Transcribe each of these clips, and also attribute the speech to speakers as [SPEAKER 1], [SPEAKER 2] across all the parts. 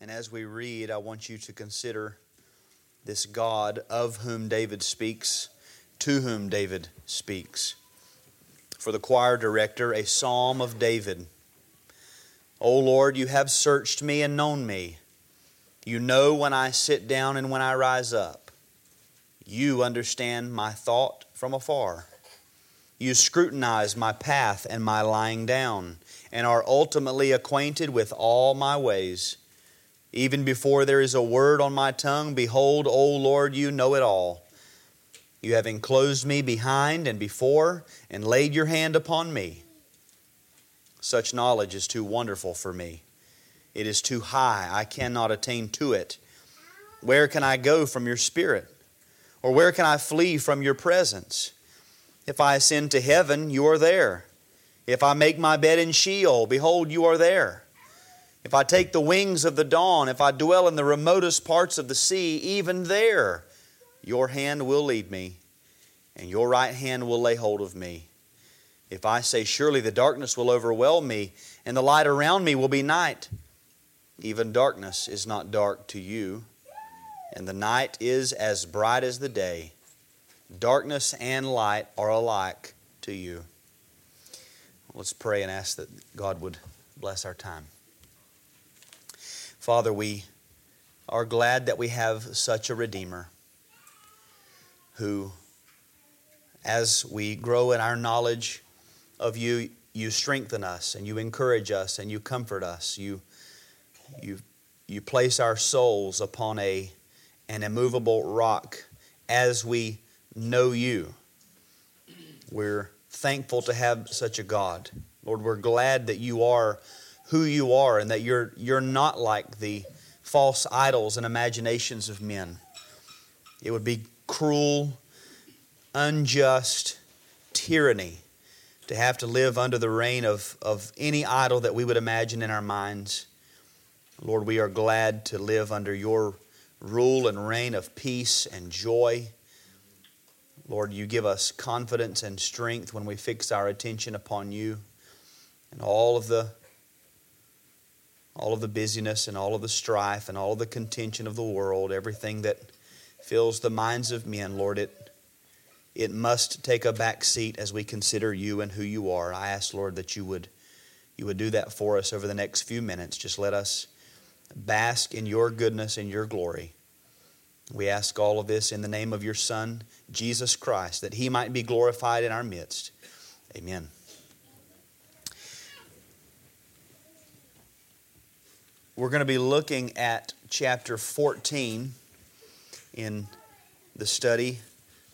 [SPEAKER 1] And as we read, I want you to consider this God of whom David speaks, to whom David speaks. For the choir director, a psalm of David. O Lord, you have searched me and known me. You know when I sit down and when I rise up. You understand my thought from afar. You scrutinize my path and my lying down, and are ultimately acquainted with all my ways. Even before there is a word on my tongue, behold, O Lord, you know it all. You have enclosed me behind and before, and laid your hand upon me. Such knowledge is too wonderful for me. It is too high. I cannot attain to it. Where can I go from your spirit? Or where can I flee from your presence? If I ascend to heaven, you are there. If I make my bed in Sheol, behold, you are there. If I take the wings of the dawn, if I dwell in the remotest parts of the sea, even there your hand will lead me, and your right hand will lay hold of me. If I say, Surely the darkness will overwhelm me, and the light around me will be night, even darkness is not dark to you, and the night is as bright as the day. Darkness and light are alike to you. Let's pray and ask that God would bless our time. Father, we are glad that we have such a Redeemer who, as we grow in our knowledge of you, you strengthen us and you encourage us and you comfort us. You, you, you place our souls upon a, an immovable rock as we know you. We're thankful to have such a God. Lord, we're glad that you are who you are and that you're, you're not like the false idols and imaginations of men. It would be cruel, unjust tyranny to have to live under the reign of, of any idol that we would imagine in our minds. Lord, we are glad to live under your rule and reign of peace and joy. Lord, you give us confidence and strength when we fix our attention upon you and all of the all of the busyness and all of the strife and all of the contention of the world, everything that fills the minds of men, Lord, it, it must take a back seat as we consider you and who you are. I ask, Lord, that you would, you would do that for us over the next few minutes. Just let us bask in your goodness and your glory. We ask all of this in the name of your Son, Jesus Christ, that he might be glorified in our midst. Amen. We're going to be looking at chapter 14 in the study,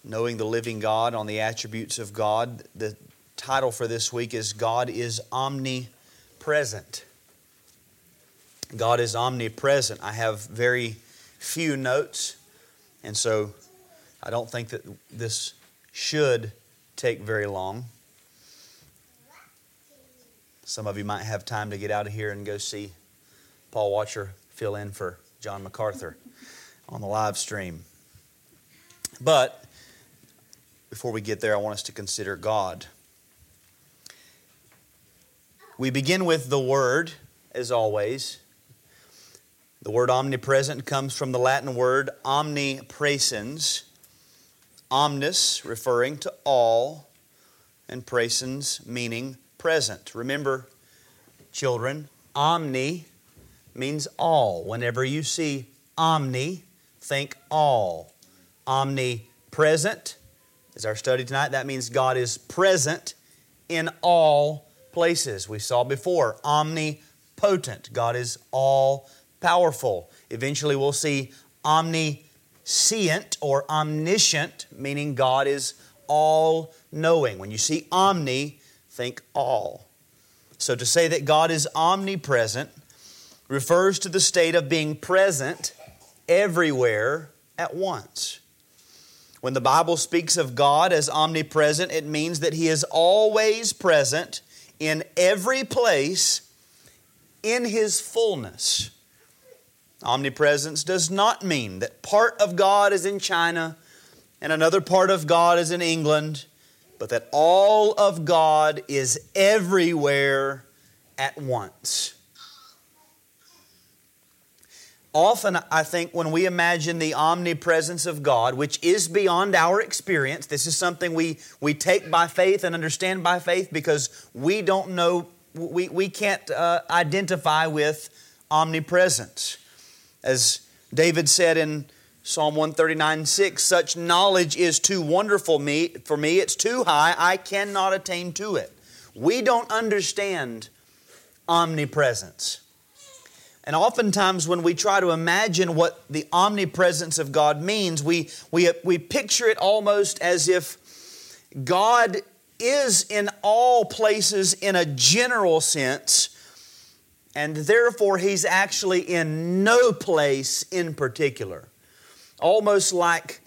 [SPEAKER 1] Knowing the Living God on the Attributes of God. The title for this week is God is Omnipresent. God is omnipresent. I have very few notes, and so I don't think that this should take very long. Some of you might have time to get out of here and go see Paul Washer fill in for John MacArthur on the live stream. But before we get there, I want us to consider God. We begin with the word, as always. The word omnipresent comes from the Latin word omnipresens, omnis referring to all, and presens meaning present. Remember, children, omni means all. Whenever you see omni, think all. Omnipresent is our study tonight. That means God is present in all places. We saw before omnipotent. God is all powerful. Eventually, we'll see omniscient or omniscient, meaning God is all knowing. When you see omni, think all. So to say that God is omnipresent refers to the state of being present everywhere at once. When the Bible speaks of God as omnipresent, it means that He is always present in every place in His fullness. Omnipresence does not mean that part of God is in China and another part of God is in England, but that all of God is everywhere at once. Often I think when we imagine the omnipresence of God, which is beyond our experience, this is something we, we take by faith and understand by faith because we don't know, we, we can't uh, identify with omnipresence. As David said in Psalm 139 6, such knowledge is too wonderful me, for me, it's too high, I cannot attain to it. We don't understand omnipresence. And oftentimes, when we try to imagine what the omnipresence of God means, we, we, we picture it almost as if God is in all places in a general sense, and therefore He's actually in no place in particular. Almost like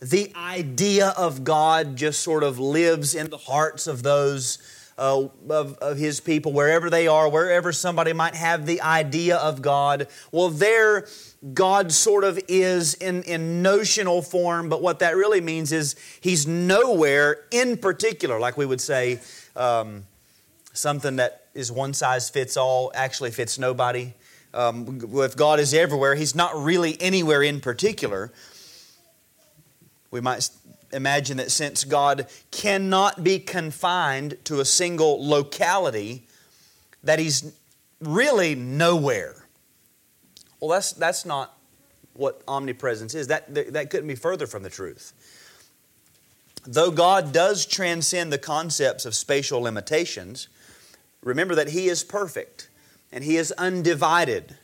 [SPEAKER 1] the idea of God just sort of lives in the hearts of those uh, of, of his people, wherever they are, wherever somebody might have the idea of God. Well, there, God sort of is in, in notional form, but what that really means is he's nowhere in particular, like we would say, um, something that is one size fits all actually fits nobody. Um, if God is everywhere, he's not really anywhere in particular. We might imagine that since God cannot be confined to a single locality, that He's really nowhere. Well, that's, that's not what omnipresence is. That, that couldn't be further from the truth. Though God does transcend the concepts of spatial limitations, remember that He is perfect and He is undivided.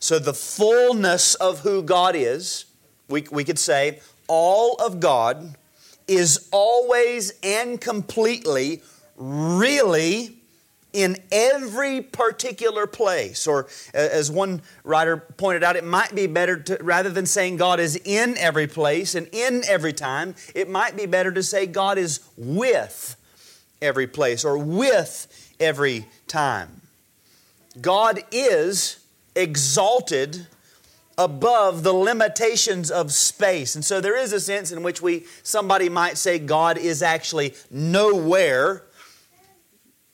[SPEAKER 1] So, the fullness of who God is, we, we could say, all of God is always and completely, really, in every particular place. Or, as one writer pointed out, it might be better to, rather than saying God is in every place and in every time, it might be better to say God is with every place or with every time. God is exalted above the limitations of space. And so there is a sense in which we somebody might say God is actually nowhere.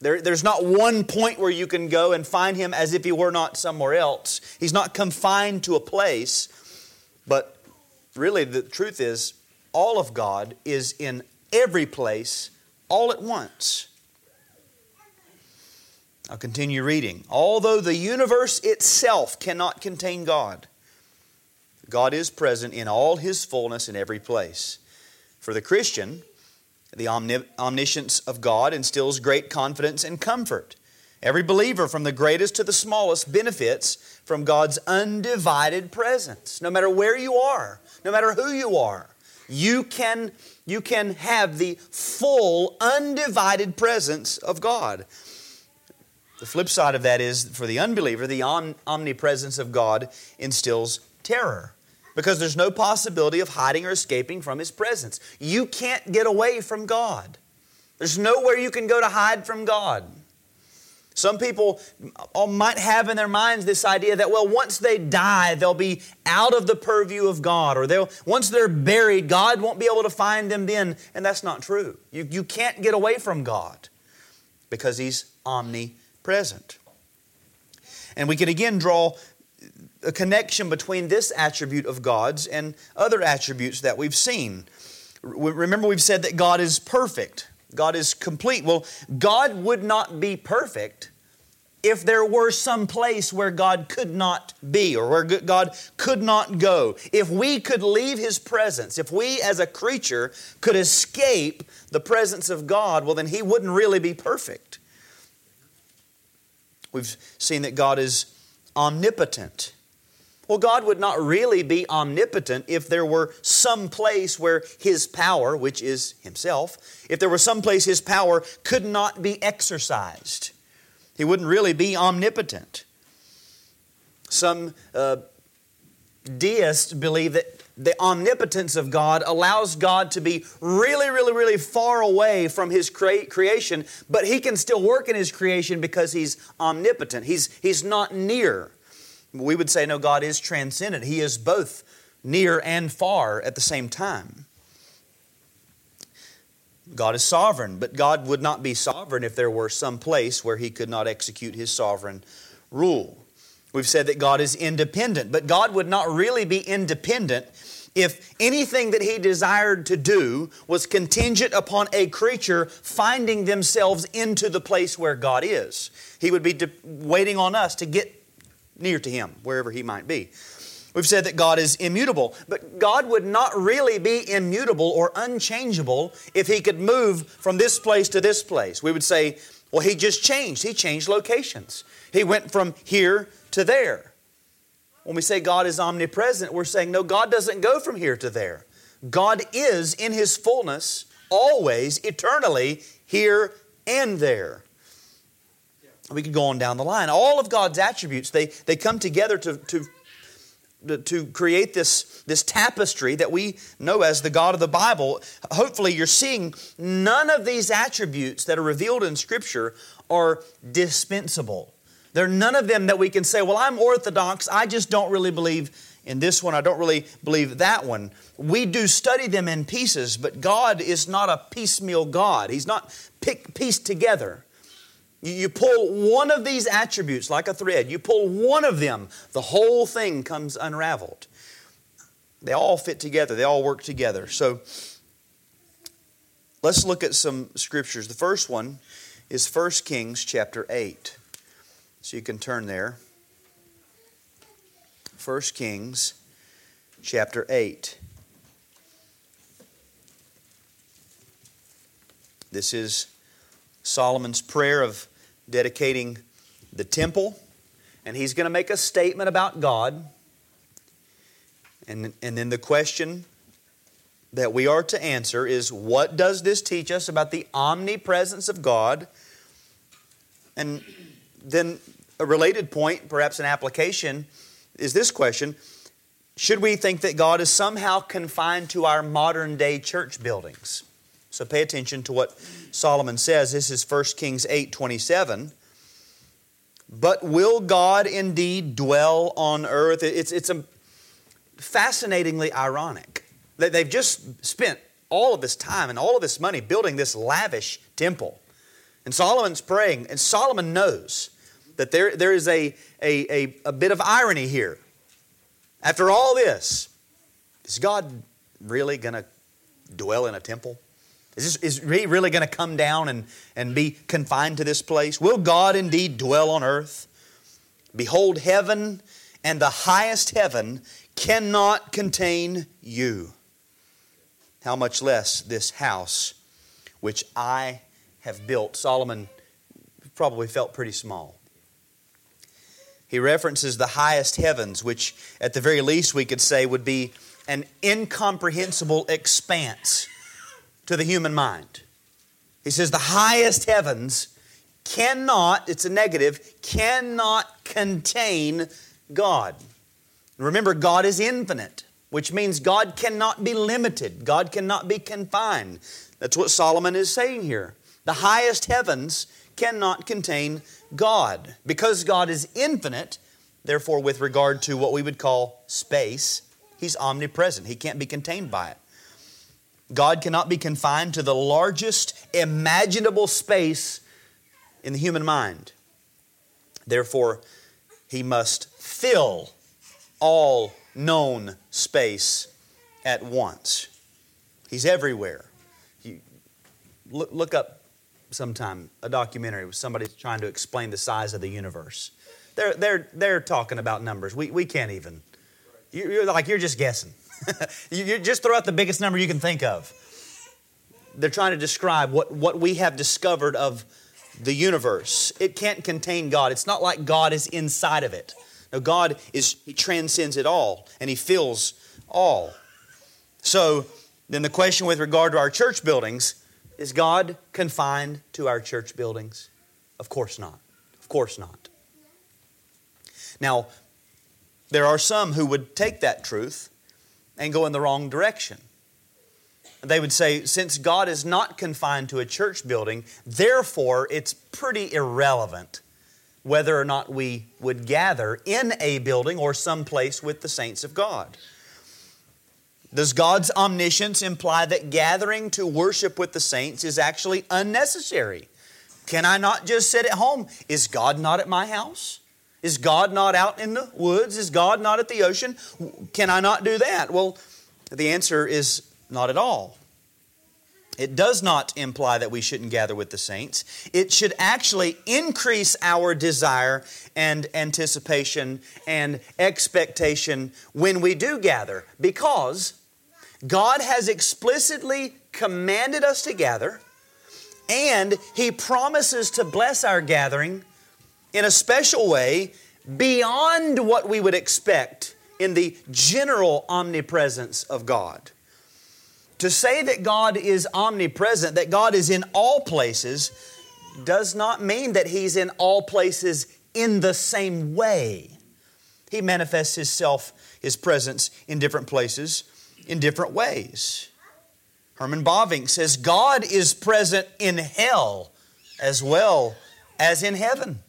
[SPEAKER 1] There, there's not one point where you can go and find him as if he were not somewhere else. He's not confined to a place. But really, the truth is, all of God is in every place all at once. I'll continue reading. Although the universe itself cannot contain God, God is present in all his fullness in every place. For the Christian, the omniscience of God instills great confidence and comfort. Every believer, from the greatest to the smallest, benefits from God's undivided presence. No matter where you are, no matter who you are, you can, you can have the full, undivided presence of God. The flip side of that is for the unbeliever, the omnipresence of God instills terror because there's no possibility of hiding or escaping from His presence. You can't get away from God. There's nowhere you can go to hide from God. Some people might have in their minds this idea that, well, once they die, they'll be out of the purview of God, or they'll, once they're buried, God won't be able to find them then. And that's not true. You, you can't get away from God because He's omnipresent. And we can again draw a connection between this attribute of God's and other attributes that we've seen. Remember, we've said that God is perfect, God is complete. Well, God would not be perfect if there were some place where God could not be or where God could not go. If we could leave His presence, if we as a creature could escape the presence of God, well, then He wouldn't really be perfect. We've seen that God is omnipotent. Well, God would not really be omnipotent if there were some place where His power, which is Himself, if there were some place His power could not be exercised. He wouldn't really be omnipotent. Some uh, deists believe that the omnipotence of God allows God to be really, really, really far away from His cre- creation, but He can still work in His creation because He's omnipotent. He's, he's not near. We would say, no, God is transcendent. He is both near and far at the same time. God is sovereign, but God would not be sovereign if there were some place where He could not execute His sovereign rule. We've said that God is independent, but God would not really be independent if anything that he desired to do was contingent upon a creature finding themselves into the place where God is. He would be de- waiting on us to get near to him, wherever he might be. We've said that God is immutable, but God would not really be immutable or unchangeable if He could move from this place to this place. We would say, well, He just changed. He changed locations. He went from here to there. When we say God is omnipresent, we're saying, no, God doesn't go from here to there. God is in His fullness, always, eternally, here and there. We could go on down the line. All of God's attributes, they, they come together to, to to create this, this tapestry that we know as the God of the Bible, hopefully you're seeing none of these attributes that are revealed in Scripture are dispensable. There are none of them that we can say, well, I'm Orthodox, I just don't really believe in this one, I don't really believe that one. We do study them in pieces, but God is not a piecemeal God. He's not pieced together. You pull one of these attributes like a thread, you pull one of them, the whole thing comes unraveled. They all fit together, they all work together. So let's look at some scriptures. The first one is 1 Kings chapter 8. So you can turn there. 1 Kings chapter 8. This is Solomon's prayer of dedicating the temple, and he's going to make a statement about God. And, and then the question that we are to answer is what does this teach us about the omnipresence of God? And then a related point, perhaps an application, is this question Should we think that God is somehow confined to our modern day church buildings? So pay attention to what Solomon says. This is 1 Kings 8 27. But will God indeed dwell on earth? It's, it's a fascinatingly ironic. that They've just spent all of this time and all of this money building this lavish temple. And Solomon's praying, and Solomon knows that there, there is a, a, a, a bit of irony here. After all this, is God really going to dwell in a temple? Is, this, is he really going to come down and, and be confined to this place? Will God indeed dwell on earth? Behold, heaven and the highest heaven cannot contain you. How much less this house which I have built? Solomon probably felt pretty small. He references the highest heavens, which at the very least we could say would be an incomprehensible expanse to the human mind. He says the highest heavens cannot, it's a negative, cannot contain God. Remember, God is infinite, which means God cannot be limited, God cannot be confined. That's what Solomon is saying here. The highest heavens cannot contain God. Because God is infinite, therefore, with regard to what we would call space, He's omnipresent. He can't be contained by it. God cannot be confined to the largest imaginable space in the human mind. Therefore, he must fill all known space at once. He's everywhere. You look, look up sometime a documentary with somebody trying to explain the size of the universe. They're, they're, they're talking about numbers. We, we can't even. You're like, you're just guessing. you just throw out the biggest number you can think of. They're trying to describe what, what we have discovered of the universe. It can't contain God. It's not like God is inside of it. No, God is, He transcends it all and He fills all. So, then the question with regard to our church buildings is God confined to our church buildings? Of course not. Of course not. Now, there are some who would take that truth and go in the wrong direction. They would say, since God is not confined to a church building, therefore it's pretty irrelevant whether or not we would gather in a building or someplace with the saints of God. Does God's omniscience imply that gathering to worship with the saints is actually unnecessary? Can I not just sit at home? Is God not at my house? Is God not out in the woods? Is God not at the ocean? Can I not do that? Well, the answer is not at all. It does not imply that we shouldn't gather with the saints. It should actually increase our desire and anticipation and expectation when we do gather because God has explicitly commanded us to gather and He promises to bless our gathering in a special way beyond what we would expect in the general omnipresence of God. To say that God is omnipresent, that God is in all places, does not mean that He's in all places in the same way. He manifests Himself, His presence, in different places, in different ways. Herman Bavinck says God is present in hell as well as in heaven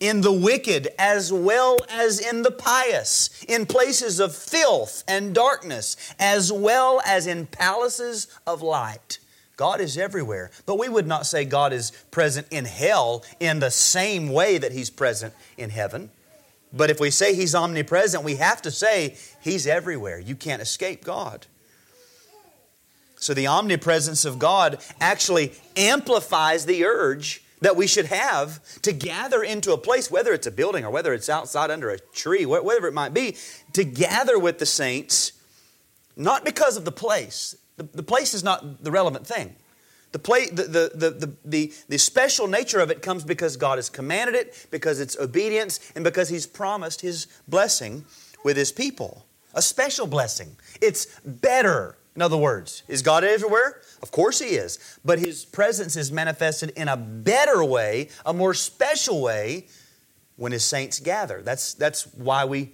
[SPEAKER 1] in the wicked as well as in the pious, in places of filth and darkness as well as in palaces of light. God is everywhere. But we would not say God is present in hell in the same way that He's present in heaven. But if we say He's omnipresent, we have to say He's everywhere. You can't escape God. So the omnipresence of God actually amplifies the urge that we should have to gather into a place, whether it's a building or whether it's outside under a tree, whatever it might be, to gather with the saints, not because of the place. The, the place is not the relevant thing. The, play, the, the, the, the, the special nature of it comes because God has commanded it, because it's obedience, and because He's promised His blessing with His people. A special blessing. It's better. In other words, is God everywhere? Of course He is. But His presence is manifested in a better way, a more special way, when His saints gather. That's, that's why we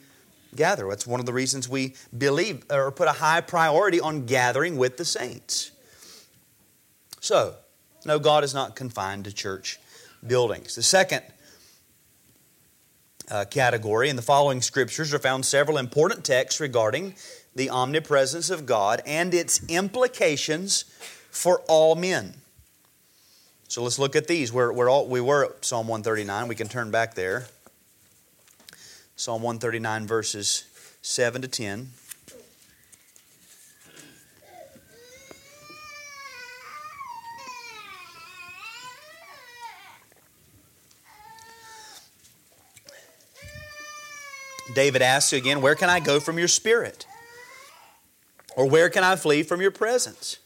[SPEAKER 1] gather. That's one of the reasons we believe or put a high priority on gathering with the saints. So, no, God is not confined to church buildings. The second uh, category in the following scriptures are found several important texts regarding the omnipresence of God and its implications for all men. So let's look at these. We're, we're all, we were at Psalm 139. We can turn back there. Psalm 139, verses 7 to 10. David asks again, Where can I go from your spirit? Or where can I flee from your presence?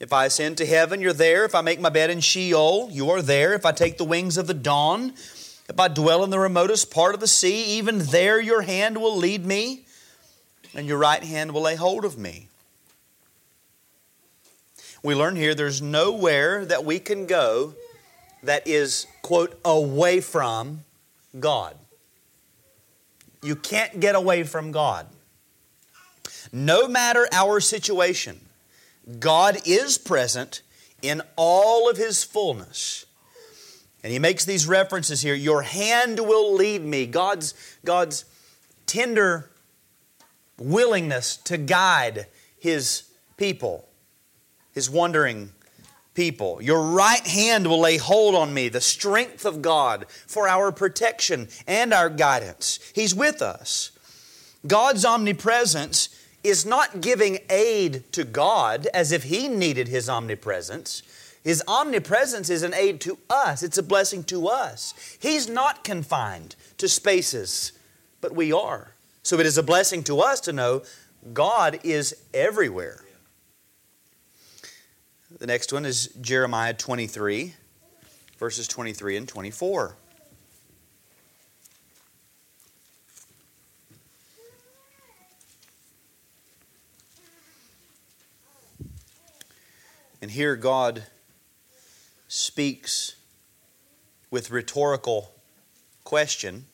[SPEAKER 1] If I ascend to heaven, you're there. If I make my bed in Sheol, you are there. If I take the wings of the dawn, if I dwell in the remotest part of the sea, even there your hand will lead me, and your right hand will lay hold of me. We learn here there's nowhere that we can go that is, quote, away from God. You can't get away from God. No matter our situation, God is present in all of His fullness. And He makes these references here Your hand will lead me. God's, God's tender willingness to guide His people, His wandering people. Your right hand will lay hold on me, the strength of God for our protection and our guidance. He's with us. God's omnipresence is not giving aid to God as if He needed His omnipresence. His omnipresence is an aid to us, it's a blessing to us. He's not confined to spaces, but we are. So it is a blessing to us to know God is everywhere. The next one is Jeremiah 23, verses 23 and 24. And here God speaks with rhetorical question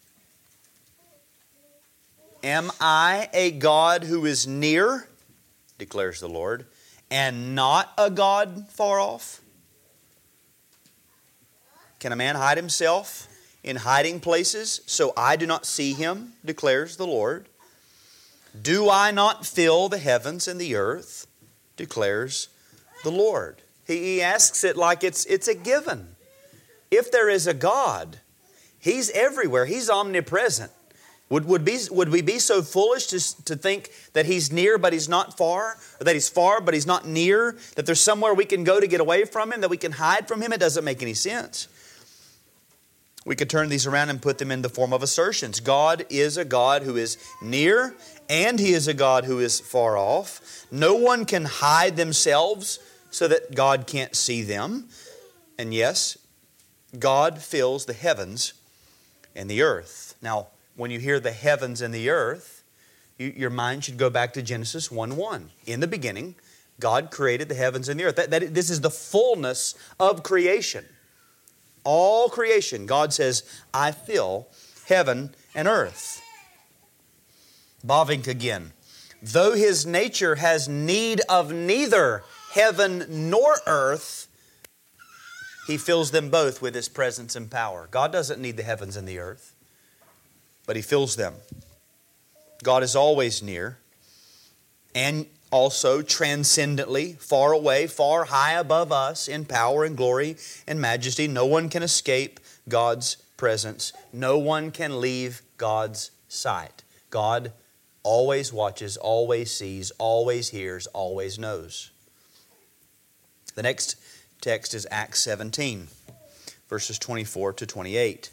[SPEAKER 1] Am I a God who is near, declares the Lord, and not a God far off? Can a man hide himself in hiding places so I do not see him, declares the Lord? Do I not fill the heavens and the earth, declares the Lord. He, he asks it like it's, it's a given. If there is a God, He's everywhere, He's omnipresent. Would, would, be, would we be so foolish to, to think that He's near but He's not far? Or that He's far but He's not near? That there's somewhere we can go to get away from Him? That we can hide from Him? It doesn't make any sense. We could turn these around and put them in the form of assertions. God is a God who is near and He is a God who is far off. No one can hide themselves so that God can't see them. And yes, God fills the heavens and the earth. Now, when you hear the heavens and the earth, you, your mind should go back to Genesis 1 1. In the beginning, God created the heavens and the earth. That, that, this is the fullness of creation. All creation, God says, I fill heaven and earth. Bavinck again. Though his nature has need of neither heaven nor earth, he fills them both with his presence and power. God doesn't need the heavens and the earth but He fills them. God is always near and also transcendently, far away, far high above us in power and glory and majesty. No one can escape God's presence, no one can leave God's sight. God always watches, always sees, always hears, always knows. The next text is Acts 17, verses 24 to 28.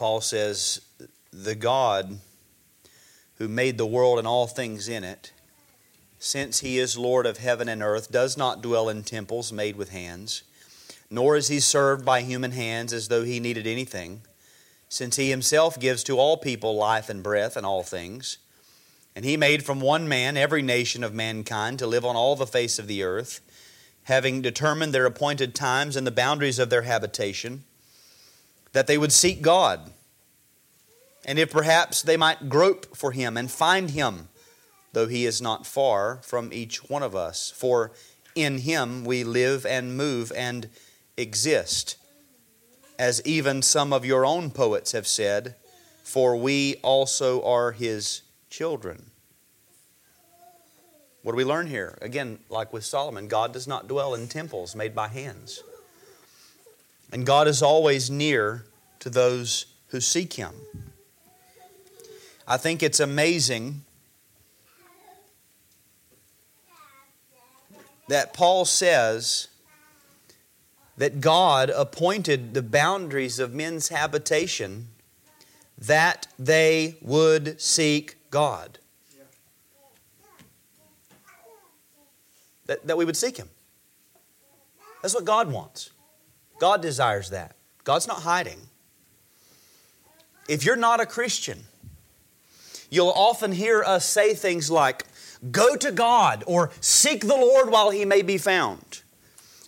[SPEAKER 1] Paul says, The God who made the world and all things in it, since he is Lord of heaven and earth, does not dwell in temples made with hands, nor is he served by human hands as though he needed anything, since he himself gives to all people life and breath and all things. And he made from one man every nation of mankind to live on all the face of the earth, having determined their appointed times and the boundaries of their habitation that they would seek God, and if perhaps they might grope for Him and find Him, though He is not far from each one of us. For in Him we live and move and exist, as even some of your own poets have said, for we also are His children. What do we learn here? Again, like with Solomon, God does not dwell in temples made by hands. And God is always near to those who seek Him. I think it's amazing that Paul says that God appointed the boundaries of men's habitation that they would seek God. That, that we would seek Him. That's what God wants. God desires that. God's not hiding. If you're not a Christian, you'll often hear us say things like, Go to God or seek the Lord while He may be found.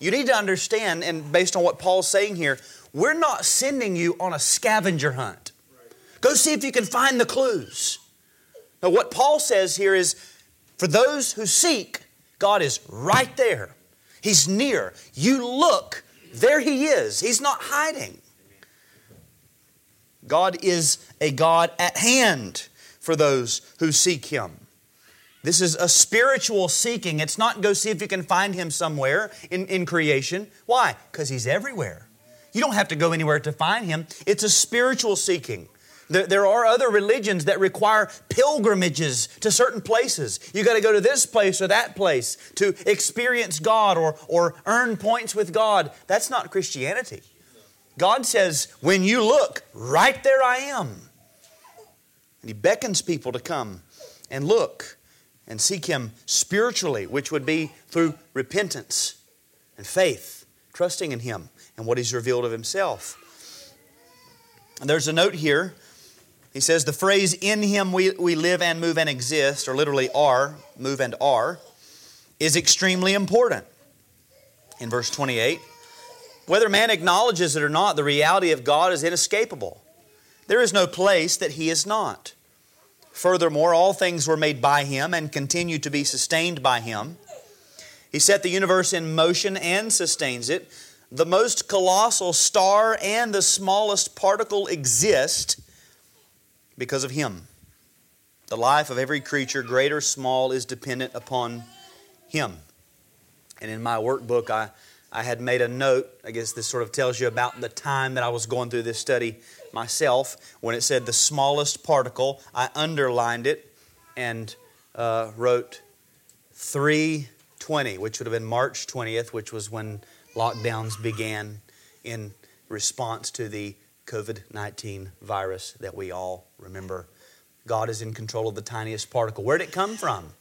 [SPEAKER 1] You need to understand, and based on what Paul's saying here, we're not sending you on a scavenger hunt. Go see if you can find the clues. Now, what Paul says here is for those who seek, God is right there. He's near. You look, there He is. He's not hiding. God is a God at hand for those who seek Him. This is a spiritual seeking. It's not go see if you can find Him somewhere in, in creation. Why? Because He's everywhere. You don't have to go anywhere to find Him. It's a spiritual seeking. There, there are other religions that require pilgrimages to certain places. You got to go to this place or that place to experience God or, or earn points with God. That's not Christianity. God says, when you look, right there I am. And He beckons people to come and look and seek Him spiritually, which would be through repentance and faith, trusting in Him and what He's revealed of Himself. And there's a note here. He says the phrase, in Him we, we live and move and exist, or literally are, move and are, is extremely important. In verse 28, whether man acknowledges it or not, the reality of God is inescapable. There is no place that He is not. Furthermore, all things were made by Him and continue to be sustained by Him. He set the universe in motion and sustains it. The most colossal star and the smallest particle exist because of Him. The life of every creature, great or small, is dependent upon Him. And in my workbook, I, I had made a note. I guess this sort of tells you about the time that I was going through this study myself. When it said the smallest particle, I underlined it and uh, wrote 320, which would have been March 20th, which was when lockdowns began in response to the COVID 19 virus that we all remember. God is in control of the tiniest particle. Where did it come from?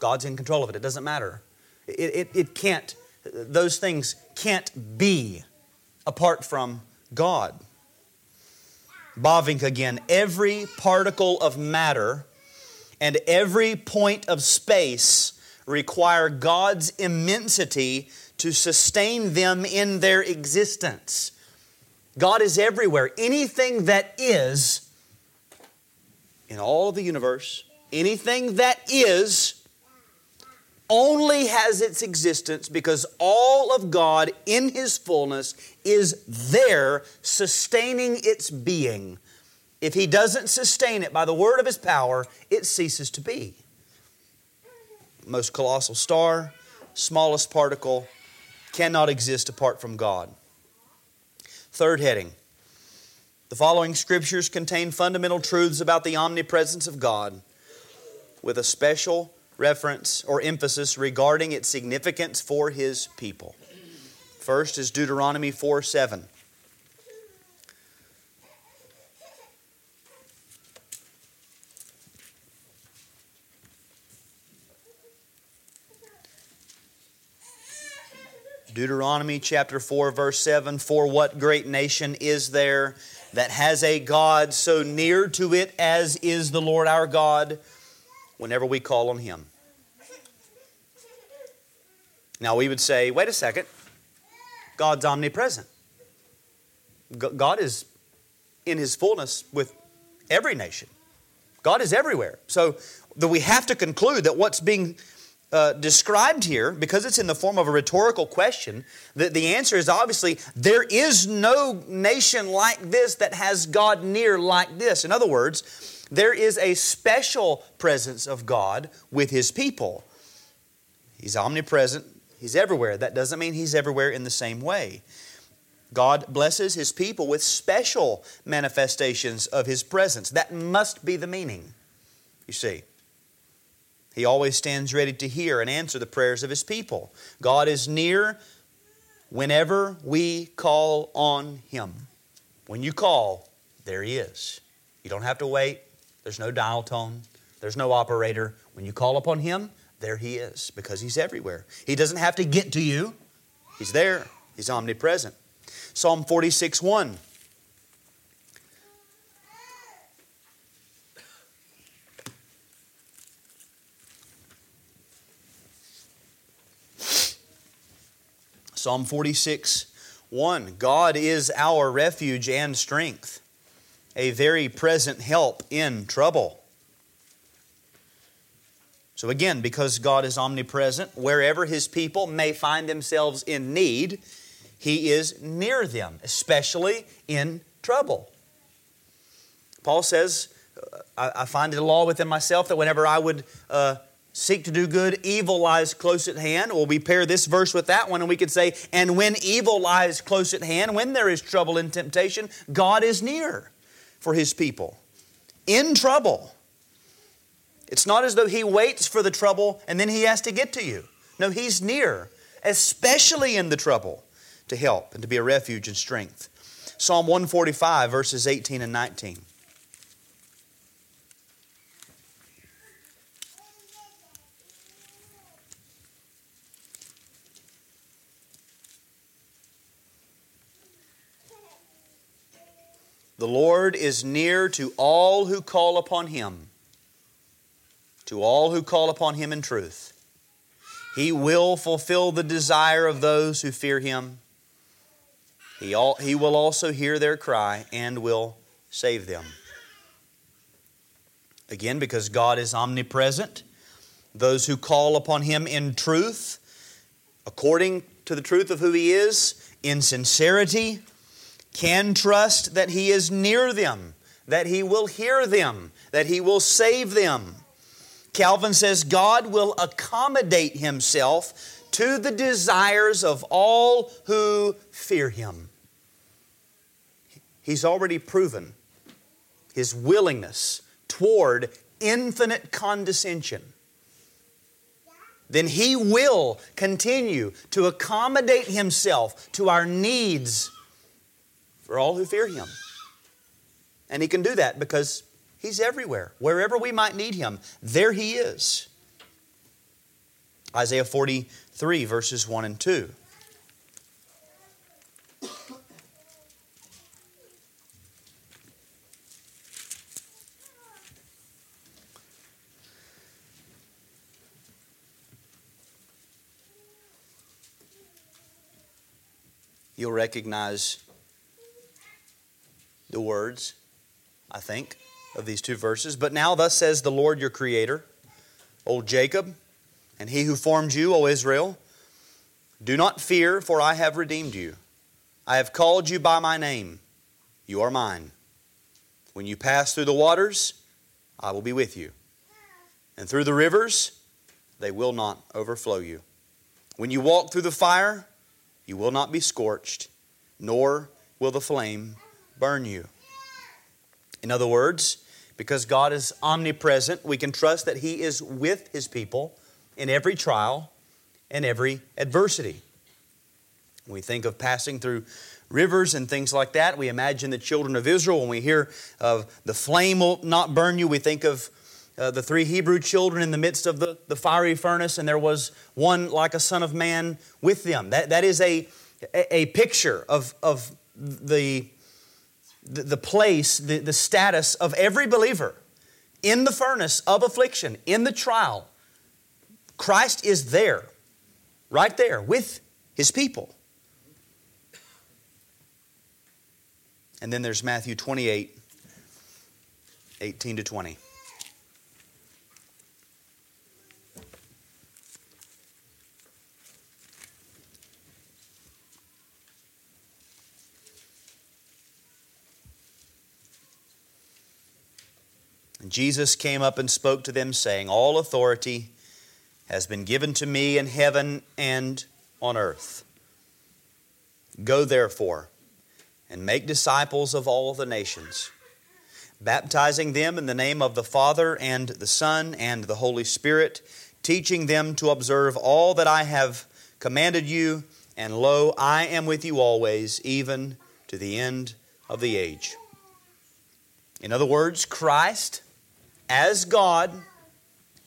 [SPEAKER 1] God's in control of it. It doesn't matter. It, it, it can't, those things can't be apart from God. Bavinck again. Every particle of matter and every point of space require God's immensity to sustain them in their existence. God is everywhere. Anything that is in all the universe, anything that is only has its existence because all of God in His fullness is there sustaining its being. If He doesn't sustain it by the word of His power, it ceases to be. Most colossal star, smallest particle, cannot exist apart from God. Third heading. The following scriptures contain fundamental truths about the omnipresence of God with a special reference or emphasis regarding its significance for his people. First is Deuteronomy 4 7. Deuteronomy chapter 4, verse 7 For what great nation is there that has a God so near to it as is the Lord our God? Whenever we call on Him. Now, we would say, wait a second, God's omnipresent. God is in His fullness with every nation. God is everywhere. So that we have to conclude that what's being uh, described here, because it's in the form of a rhetorical question, that the answer is obviously there is no nation like this that has God near like this. In other words, there is a special presence of God with His people. He's omnipresent, He's everywhere. That doesn't mean He's everywhere in the same way. God blesses His people with special manifestations of His presence. That must be the meaning, you see. He always stands ready to hear and answer the prayers of His people. God is near whenever we call on Him. When you call, there He is. You don't have to wait. There's no dial tone, there's no operator. When you call upon Him, there He is because He's everywhere. He doesn't have to get to you, He's there, He's omnipresent. Psalm 46 1. Psalm 46 1. God is our refuge and strength a very present help in trouble. So, again, because God is omnipresent, wherever His people may find themselves in need, He is near them, especially in trouble. Paul says, I, I find it a law within myself that whenever I would uh, seek to do good, evil lies close at hand. Well, we pair this verse with that one, and we could say, and when evil lies close at hand, when there is trouble and temptation, God is near for his people in trouble. It's not as though he waits for the trouble and then he has to get to you. No, he's near, especially in the trouble, to help and to be a refuge and strength. Psalm 145, verses 18 and 19. The Lord is near to all who call upon him, to all who call upon him in truth. He will fulfill the desire of those who fear him. He, all, he will also hear their cry and will save them. Again, because God is omnipresent, Those who call upon Him in truth, according to the truth of who He is, in sincerity, can trust that He is near them, that He will hear them, that He will save them. Calvin says God will accommodate Himself to the desires of all who fear Him. He's already proven His willingness toward infinite condescension then He will continue to accommodate Himself to our needs for all who fear Him. And He can do that because He's everywhere. Wherever we might need Him, there He is. Isaiah 43, verses 1 and 2. you'll recognize the words, I think, of these two verses. But now, thus says the Lord your Creator, O Jacob, and he who formed you, O Israel, do not fear, for I have redeemed you. I have called you by my name. You are mine. When you pass through the waters, I will be with you. And through the rivers, they will not overflow you. When you walk through the fire, you will not be scorched, nor will the flame burn you. In other words, because God is omnipresent, we can trust that He is with His people in every trial and every adversity. We think of passing through rivers and things like that, we imagine the children of Israel. When we hear of the flame will not burn you, we think of uh, the three Hebrew children in the midst of the, the fiery furnace, and there was one like a son of man with them. That, that is a, a, picture of, of the, the, the place, the, the status of every believer in the furnace of affliction, in the trial. Christ is there, right there with his people. And then there's Matthew 28 18 to 20. Jesus came up and spoke to them, saying, All authority has been given to me in heaven and on earth. Go therefore and make disciples of all the nations, baptizing them in the name of the Father and the Son and the Holy Spirit, teaching them to observe all that I have commanded you, and lo, I am with you always, even to the end of the age. In other words, Christ as God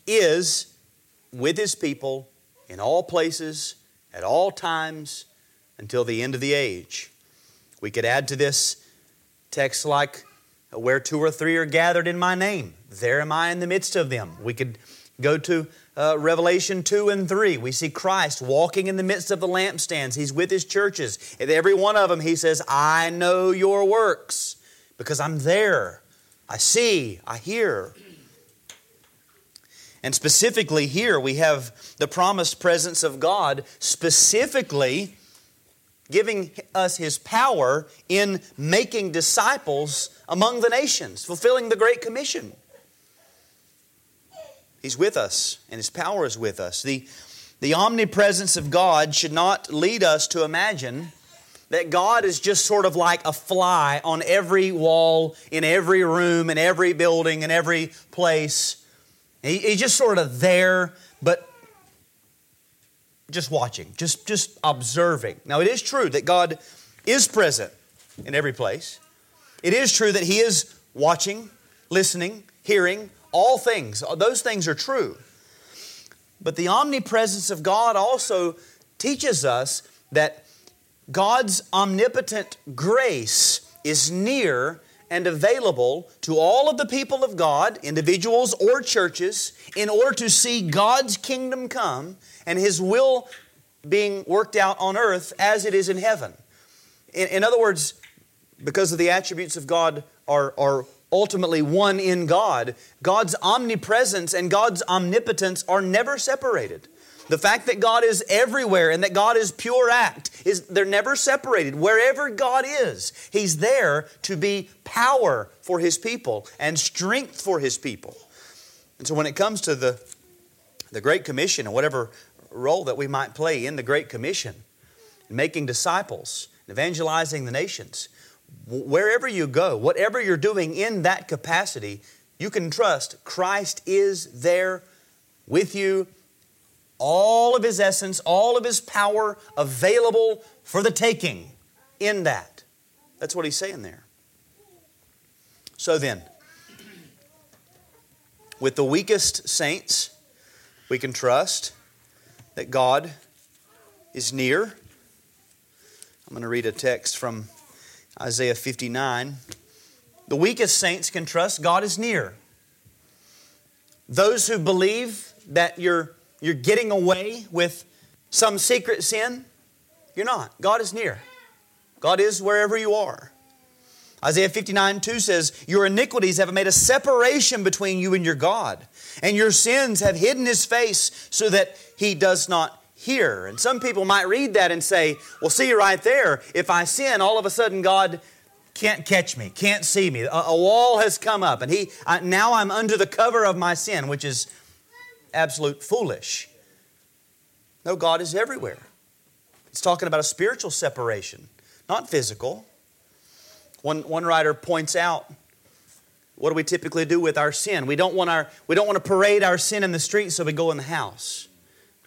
[SPEAKER 1] is with his people in all places, at all times, until the end of the age. We could add to this text like, Where two or three are gathered in my name, there am I in the midst of them. We could go to uh, Revelation 2 and 3. We see Christ walking in the midst of the lampstands. He's with his churches. At every one of them, he says, I know your works because I'm there. I see, I hear. And specifically, here we have the promised presence of God, specifically giving us His power in making disciples among the nations, fulfilling the Great Commission. He's with us, and His power is with us. The, the omnipresence of God should not lead us to imagine that God is just sort of like a fly on every wall, in every room, in every building, in every place he, he's just sort of there, but just watching, just, just observing. Now, it is true that God is present in every place. It is true that He is watching, listening, hearing, all things. Those things are true. But the omnipresence of God also teaches us that God's omnipotent grace is near and available to all of the people of God, individuals or churches, in order to see God's kingdom come and His will being worked out on earth as it is in heaven. In, in other words, because of the attributes of God are, are ultimately one in God, God's omnipresence and God's omnipotence are never separated. The fact that God is everywhere and that God is pure act is they're never separated. Wherever God is, He's there to be power for His people and strength for His people. And so when it comes to the, the Great Commission and whatever role that we might play in the Great Commission, making disciples, evangelizing the nations, wherever you go, whatever you're doing in that capacity, you can trust Christ is there with you all of his essence, all of his power available for the taking in that. That's what he's saying there. So then, with the weakest saints, we can trust that God is near. I'm going to read a text from Isaiah 59. The weakest saints can trust God is near. Those who believe that you're you're getting away with some secret sin. You're not. God is near. God is wherever you are. Isaiah 59 2 says, Your iniquities have made a separation between you and your God, and your sins have hidden his face so that he does not hear. And some people might read that and say, Well, see right there, if I sin, all of a sudden God can't catch me, can't see me. A, a wall has come up, and he I, now I'm under the cover of my sin, which is absolute foolish. No, God is everywhere. It's talking about a spiritual separation, not physical. One, one writer points out what do we typically do with our sin? We don't, want our, we don't want to parade our sin in the street, so we go in the house.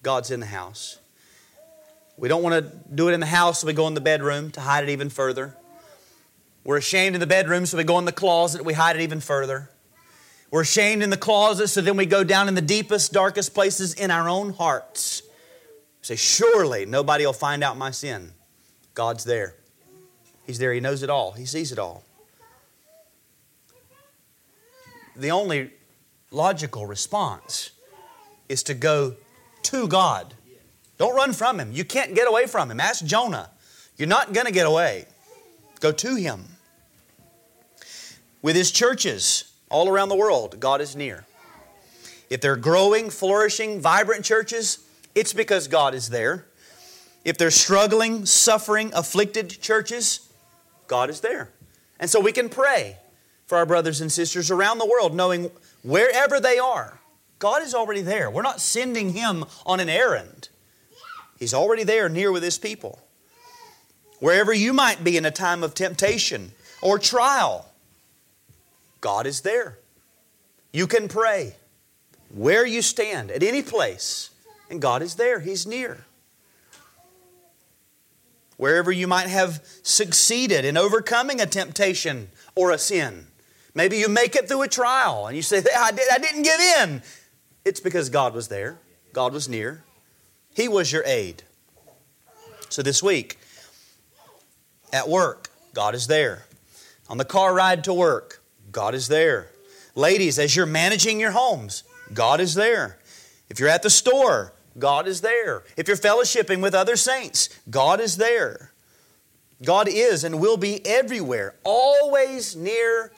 [SPEAKER 1] God's in the house. We don't want to do it in the house, so we go in the bedroom to hide it even further. We're ashamed in the bedroom, so we go in the closet, we hide it even further. We're shamed in the closet, so then we go down in the deepest, darkest places in our own hearts. Say, surely nobody will find out my sin. God's there. He's there. He knows it all. He sees it all. The only logical response is to go to God. Don't run from Him. You can't get away from Him. Ask Jonah. You're not going to get away. Go to Him. With His churches, all around the world, God is near. If they're growing, flourishing, vibrant churches, it's because God is there. If they're struggling, suffering, afflicted churches, God is there. And so we can pray for our brothers and sisters around the world, knowing wherever they are, God is already there. We're not sending Him on an errand, He's already there near with His people. Wherever you might be in a time of temptation or trial, God is there. You can pray where you stand, at any place, and God is there. He's near. Wherever you might have succeeded in overcoming a temptation or a sin, maybe you make it through a trial and you say, I, did, I didn't give in. It's because God was there, God was near, He was your aid. So this week, at work, God is there. On the car ride to work, God is there. Ladies, as you're managing your homes, God is there. If you're at the store, God is there. If you're fellowshipping with other saints, God is there. God is and will be everywhere, always near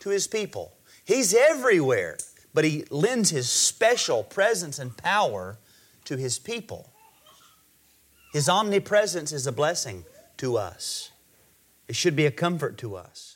[SPEAKER 1] to His people. He's everywhere, but He lends His special presence and power to His people. His omnipresence is a blessing to us, it should be a comfort to us.